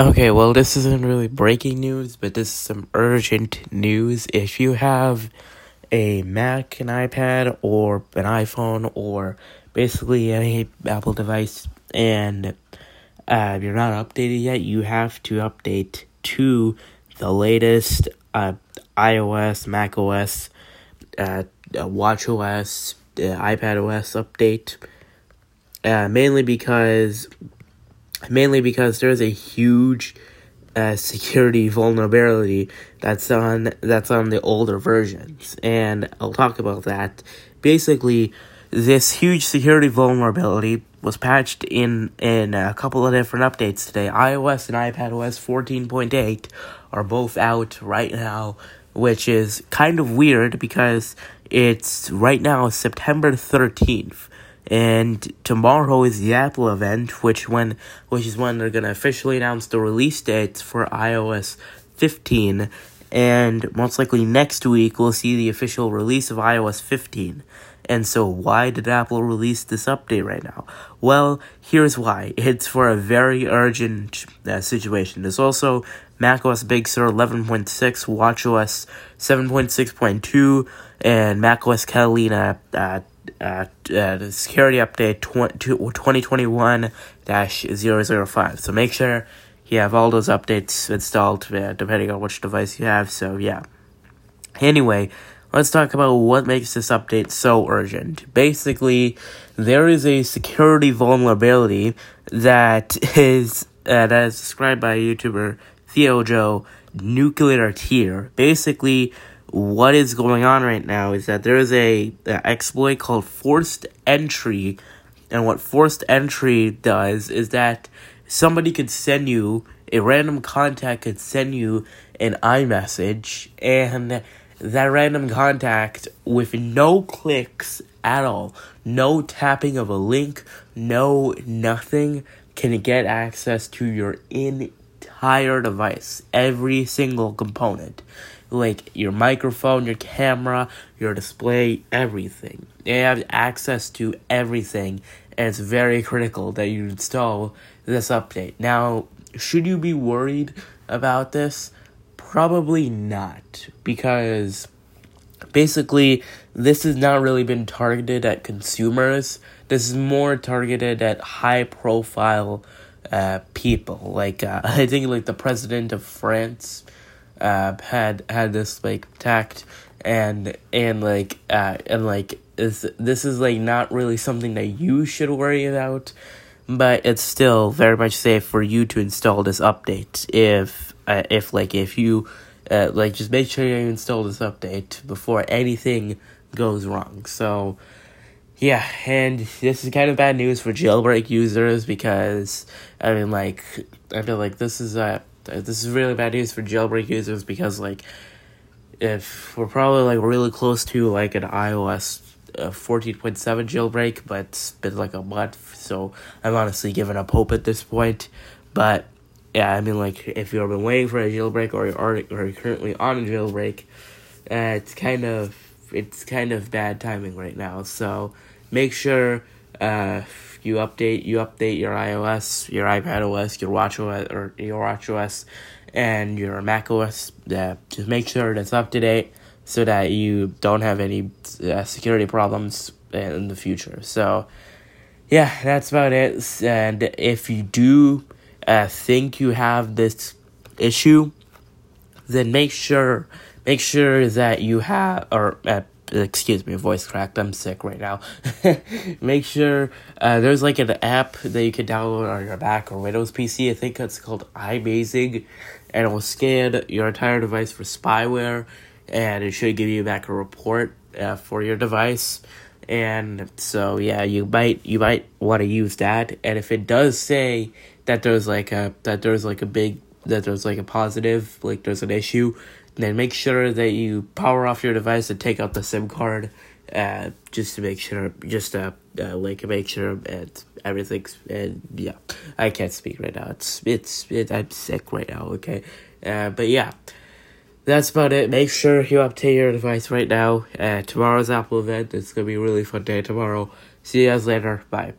Okay, well, this isn't really breaking news, but this is some urgent news. If you have a Mac, an iPad, or an iPhone, or basically any Apple device, and uh, you're not updated yet, you have to update to the latest uh, iOS, Mac OS, uh, Watch OS, uh, iPad OS update. Uh, mainly because mainly because there's a huge uh, security vulnerability that's on that's on the older versions, and I'll talk about that. Basically, this huge security vulnerability was patched in in a couple of different updates today. iOS and iPadOS 14.8 are both out right now, which is kind of weird because it's right now September 13th and tomorrow is the Apple event, which when which is when they're gonna officially announce the release dates for iOS 15, and most likely next week we'll see the official release of iOS 15. And so, why did Apple release this update right now? Well, here's why. It's for a very urgent uh, situation. There's also macOS Big Sur 11.6, WatchOS 7.6.2, and macOS Catalina uh, uh, uh, security update 2021 005. So make sure you have all those updates installed uh, depending on which device you have. So, yeah. Anyway, let's talk about what makes this update so urgent. Basically, there is a security vulnerability that is uh, that is described by YouTuber Theo Joe Nuclear Tier. Basically, what is going on right now is that there is a, a exploit called forced entry, and what forced entry does is that somebody could send you a random contact could send you an iMessage, and that random contact with no clicks at all, no tapping of a link, no nothing, can get access to your entire device, every single component like your microphone, your camera, your display, everything. They have access to everything, and it's very critical that you install this update. Now, should you be worried about this? Probably not, because basically, this has not really been targeted at consumers. This is more targeted at high profile uh, people. Like, uh, I think, like the president of France uh, had had this like tact and and like uh, and like is this is like not really something that you should worry about but it's still very much safe for you to install this update if uh, if like if you uh, like just make sure you install this update before anything goes wrong. So yeah and this is kind of bad news for jailbreak users because i mean like i feel like this is a this is really bad news for jailbreak users because like if we're probably like really close to like an iOS uh, 14.7 jailbreak, but it's been like a month, so I'm honestly giving up hope at this point. But yeah, I mean, like if you've been waiting for a jailbreak or you're, or you're currently on a jailbreak, uh, it's kind of it's kind of bad timing right now. So make sure uh, you update you update your iOS, your iPad OS, your Watch OS, or your Watch OS, and your Mac OS. Uh, just make sure that's up to date so that you don't have any uh, security problems in the future. So, yeah, that's about it. And if you do uh, think you have this issue, then make sure make sure that you have or uh, excuse me, voice cracked. I'm sick right now. Make sure uh, there's like an app that you can download on your Mac or Windows PC. I think it's called iMazing, and it will scan your entire device for spyware, and it should give you back a report uh, for your device. And so yeah, you might you might want to use that. And if it does say that there's like a that there's like a big that there's like a positive like there's an issue then make sure that you power off your device and take out the SIM card, uh, just to make sure, just to uh, like make sure and everything's and yeah, I can't speak right now. It's it's it, I'm sick right now. Okay, uh, but yeah. That's about it. Make sure you update your device right now. Uh, tomorrow's Apple event. It's gonna be a really fun day tomorrow. See you guys later. Bye.